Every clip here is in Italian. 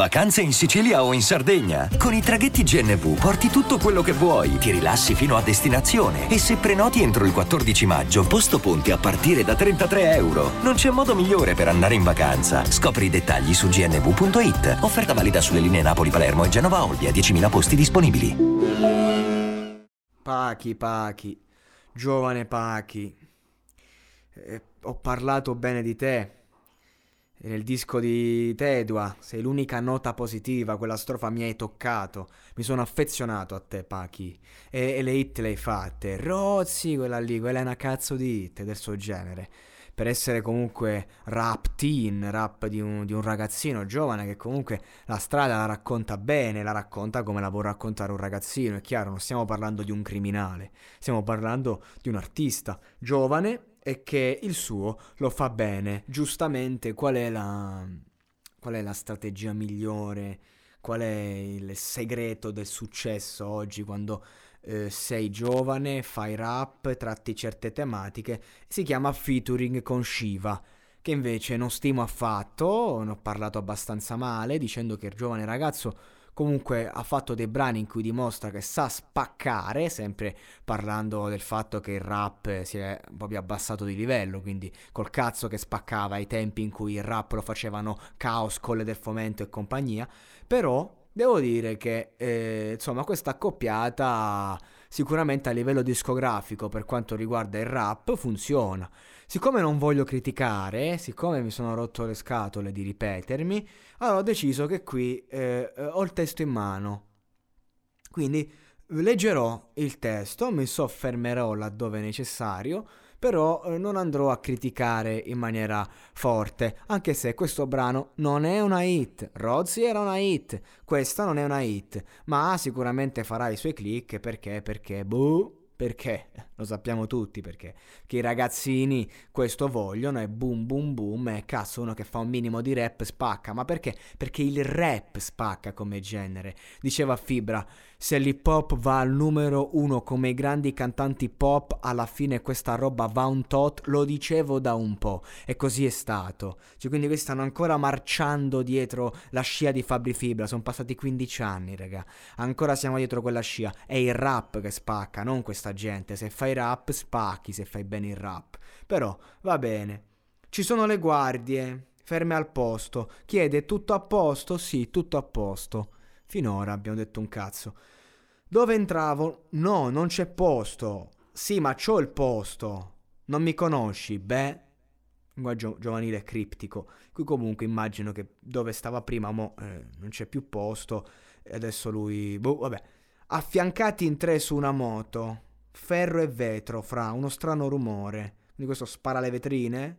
Vacanze in Sicilia o in Sardegna? Con i traghetti GNV porti tutto quello che vuoi, ti rilassi fino a destinazione e se prenoti entro il 14 maggio, posto ponti a partire da 33 euro. Non c'è modo migliore per andare in vacanza. Scopri i dettagli su gnv.it. Offerta valida sulle linee Napoli-Palermo e Genova-Olbia, 10.000 posti disponibili. Pachi, Pachi, giovane Pachi, eh, ho parlato bene di te nel disco di Tedua, sei l'unica nota positiva, quella strofa mi hai toccato. Mi sono affezionato a te, Pachi. E, e le hit le hai fatte. Rozzi, quella lì, quella è una cazzo di hit del suo genere. Per essere comunque rap teen, rap di un, di un ragazzino giovane che comunque la strada la racconta bene, la racconta come la può raccontare un ragazzino. È chiaro, non stiamo parlando di un criminale, stiamo parlando di un artista giovane e che il suo lo fa bene. Giustamente, qual è la, qual è la strategia migliore? Qual è il segreto del successo oggi quando eh, sei giovane, fai rap, tratti certe tematiche? Si chiama featuring con Shiva che invece non stimo affatto, ne ho parlato abbastanza male dicendo che il giovane ragazzo comunque ha fatto dei brani in cui dimostra che sa spaccare, sempre parlando del fatto che il rap si è proprio abbassato di livello, quindi col cazzo che spaccava ai tempi in cui il rap lo facevano Caos, Colle del Fomento e compagnia, però devo dire che eh, insomma questa accoppiata sicuramente a livello discografico per quanto riguarda il rap funziona. Siccome non voglio criticare, siccome mi sono rotto le scatole di ripetermi, allora ho deciso che qui eh, eh, ho il testo in mano. Quindi leggerò il testo, mi soffermerò laddove necessario, però eh, non andrò a criticare in maniera forte, anche se questo brano non è una hit. Rozzi era una hit, questa non è una hit, ma sicuramente farà i suoi click perché, perché, boh perché? Lo sappiamo tutti perché. Che i ragazzini questo vogliono e boom boom boom e cazzo uno che fa un minimo di rap spacca. Ma perché? Perché il rap spacca come genere. Diceva Fibra, se l'hip hop va al numero uno come i grandi cantanti pop, alla fine questa roba va un tot, lo dicevo da un po'. E così è stato. Cioè, quindi questi stanno ancora marciando dietro la scia di Fabri Fibra. Sono passati 15 anni, raga. Ancora siamo dietro quella scia. È il rap che spacca, non questa gente. Se fai rap, spacchi se fai bene il rap. Però, va bene. Ci sono le guardie, ferme al posto. Chiede tutto a posto? Sì, tutto a posto. Finora abbiamo detto un cazzo. Dove entravo? No, non c'è posto. Sì, ma c'ho il posto. Non mi conosci? Beh, linguaggio giovanile criptico. Qui comunque immagino che dove stava prima, mo eh, non c'è più posto. E adesso lui... Boh, vabbè. Affiancati in tre su una moto. Ferro e vetro, fra uno strano rumore. Quindi questo spara le vetrine?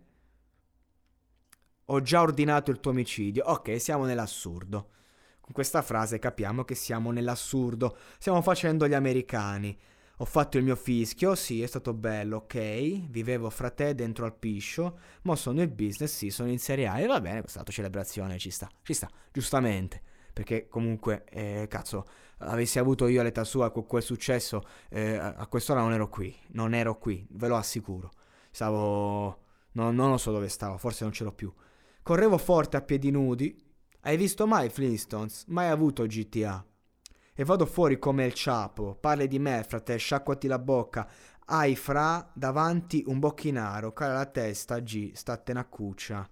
Ho già ordinato il tuo omicidio. Ok, siamo nell'assurdo. Con questa frase capiamo che siamo nell'assurdo, stiamo facendo gli americani. Ho fatto il mio fischio, sì, è stato bello, ok. Vivevo fra te dentro al piscio, ma sono il business, sì, sono in Serie A. E va bene, questa celebrazione ci sta, ci sta, giustamente. Perché comunque, eh, cazzo, avessi avuto io all'età sua quel successo, eh, a quest'ora non ero qui, non ero qui, ve lo assicuro. Stavo... No, non lo so dove stavo, forse non ce l'ho più. Correvo forte a piedi nudi, hai visto mai Flintstones? Mai avuto GTA? E vado fuori come il ciapo. Parli di me, frate, sciacquati la bocca. Hai fra davanti un bocchinaro, cala la testa, G, stattene a cuccia.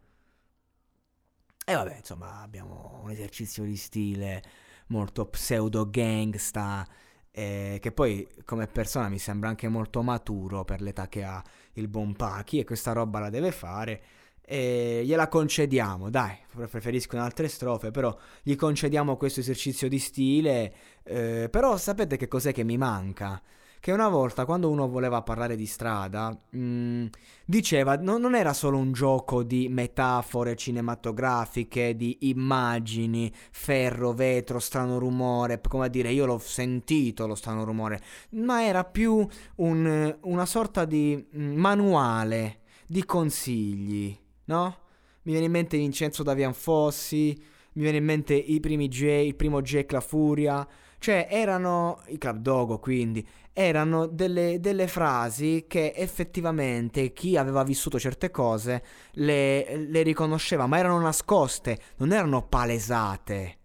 E vabbè, insomma, abbiamo un esercizio di stile molto pseudo gangsta. Eh, che poi come persona mi sembra anche molto maturo per l'età che ha il buon Pachi e questa roba la deve fare e gliela concediamo, dai, preferisco in altre strofe, però gli concediamo questo esercizio di stile, eh, però sapete che cos'è che mi manca? Che una volta quando uno voleva parlare di strada, mh, mm, diceva no, non era solo un gioco di metafore cinematografiche, di immagini, ferro, vetro, strano rumore, come a dire io l'ho sentito lo strano rumore, ma era più un, una sorta di mm, manuale di consigli no? Mi viene in mente Vincenzo Davian Fossi, mi viene in mente i primi J, il primo Jack La Furia, cioè erano, i Club Dogo quindi, erano delle, delle, frasi che effettivamente chi aveva vissuto certe cose le, le riconosceva, ma erano nascoste, non erano palesate.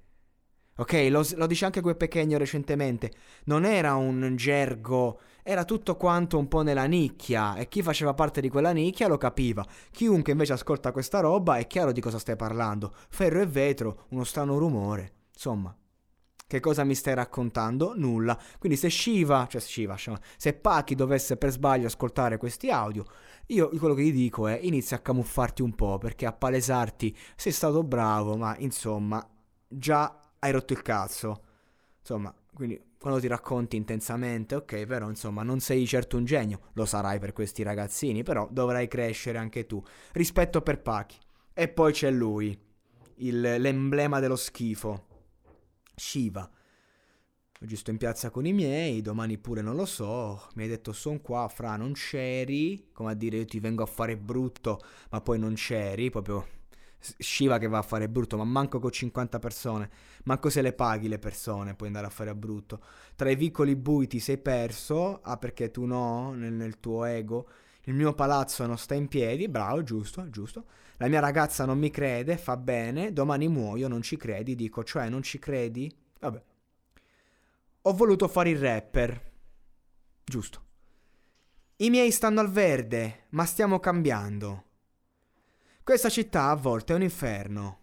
Ok, lo, lo dice anche quel Pechegno recentemente. Non era un gergo, era tutto quanto un po' nella nicchia. E chi faceva parte di quella nicchia lo capiva. Chiunque invece ascolta questa roba è chiaro di cosa stai parlando. Ferro e vetro, uno strano rumore. Insomma, che cosa mi stai raccontando? Nulla. Quindi se Shiva, cioè Shiva, se Paki dovesse per sbaglio ascoltare questi audio, io quello che gli dico è inizia a camuffarti un po' perché a palesarti sei stato bravo, ma insomma, già hai rotto il cazzo. Insomma, quindi quando ti racconti intensamente, ok, però insomma non sei certo un genio, lo sarai per questi ragazzini, però dovrai crescere anche tu. Rispetto per Pachi. E poi c'è lui, il, l'emblema dello schifo. Shiva. Oggi sto in piazza con i miei, domani pure non lo so. Mi hai detto son qua, fra non c'eri, come a dire io ti vengo a fare brutto, ma poi non c'eri, proprio Shiva che va a fare brutto, ma manco con 50 persone, manco se le paghi le persone puoi andare a fare a brutto. Tra i vicoli bui ti sei perso, ah perché tu no, nel, nel tuo ego. Il mio palazzo non sta in piedi, bravo, giusto, giusto. La mia ragazza non mi crede, fa bene, domani muoio, non ci credi, dico, cioè non ci credi? Vabbè. Ho voluto fare il rapper. Giusto. I miei stanno al verde, ma stiamo cambiando. Questa città a volte è un inferno.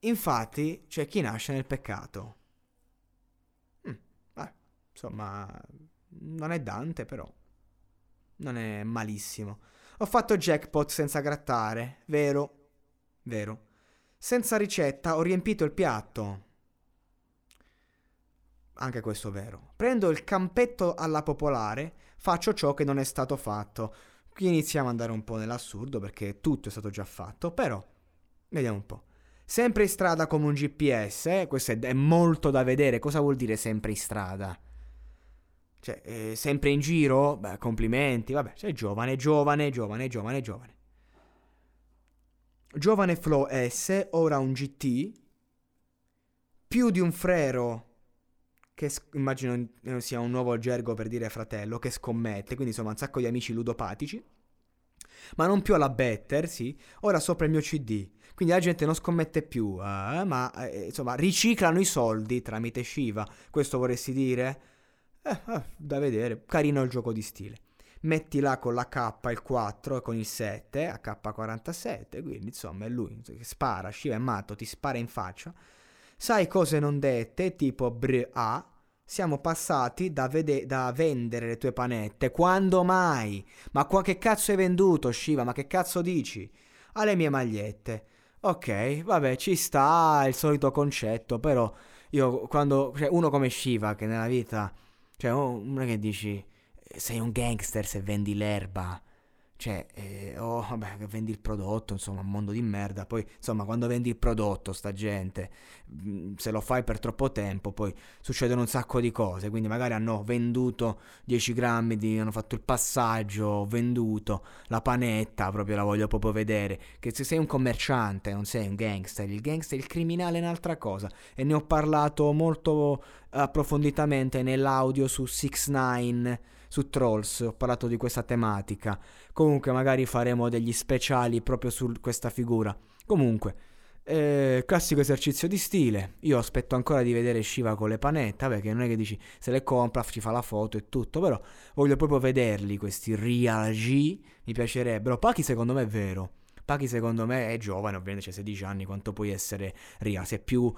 Infatti c'è chi nasce nel peccato. Mm, eh, insomma, non è Dante però. Non è malissimo. Ho fatto jackpot senza grattare, vero? Vero. Senza ricetta ho riempito il piatto. Anche questo vero. Prendo il campetto alla popolare, faccio ciò che non è stato fatto. Qui iniziamo ad andare un po' nell'assurdo perché tutto è stato già fatto, però vediamo un po'. Sempre in strada come un GPS, eh? questo è, è, molto da vedere. Cosa vuol dire sempre in strada? Cioè, eh, sempre in giro? Beh, complimenti, vabbè, sei giovane, giovane, giovane, giovane, giovane. Giovane Flow S, ora un GT, più di un frero che immagino sia un nuovo gergo per dire fratello, che scommette, quindi insomma un sacco di amici ludopatici, ma non più alla better, sì, ora sopra il mio CD. Quindi la gente non scommette più, eh, ma eh, insomma riciclano i soldi tramite Shiva, questo vorresti dire? Eh, eh, da vedere, carino il gioco di stile. Metti là con la K il 4 e con il 7, AK47, quindi insomma è lui che spara, Shiva è matto, ti spara in faccia Sai cose non dette, tipo br a, siamo passati da, vede- da, vendere le tue panette. Quando mai? Ma qua che cazzo hai venduto, Shiva? Ma che cazzo dici? Alle mie magliette. Ok, vabbè, ci sta il solito concetto, però io quando... Cioè, uno come Shiva che nella vita... Cioè, non è che dici... Sei un gangster se vendi l'erba. Cioè, eh, oh, vabbè, vendi il prodotto, insomma, un mondo di merda. Poi, insomma, quando vendi il prodotto, sta gente, mm, se lo fai per troppo tempo, poi succedono un sacco di cose. Quindi magari hanno venduto 10 grammi, di, hanno fatto il passaggio, venduto la panetta, proprio la voglio proprio vedere. Che se sei un commerciante, non sei un gangster, il gangster, il criminale è un'altra cosa. E ne ho parlato molto approfonditamente nell'audio su 6 9 su Trolls, ho parlato di questa tematica. Comunque magari faremo degli speciali proprio su questa figura. Comunque, eh, classico esercizio di stile. Io aspetto ancora di vedere Shiva con le panette, perché non è che dici se le compra, ci fa la foto e tutto, però voglio proprio vederli questi G, mi piacerebbero. Pachi secondo me è vero. Pachi secondo me è giovane, ovviamente c'è 16 anni, quanto puoi essere real, sei più,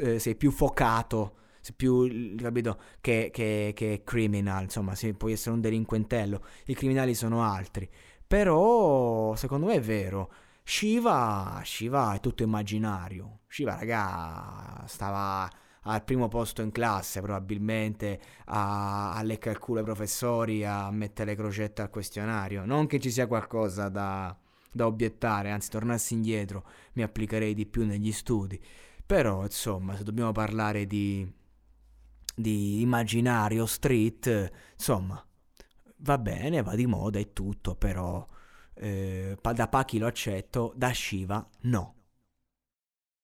eh, sei più focato più capito, che, che, che criminal, insomma, se puoi essere un delinquentello, i criminali sono altri. Però, secondo me è vero. Shiva, Shiva è tutto immaginario. Shiva, raga, stava al primo posto in classe probabilmente a, a leccare il culo ai professori, a mettere le crocette al questionario. Non che ci sia qualcosa da, da obiettare, anzi tornassi indietro mi applicherei di più negli studi. Però, insomma, se dobbiamo parlare di, di immaginario street, insomma, va bene, va di moda e tutto, però eh, da Pachi lo accetto, da Shiva no.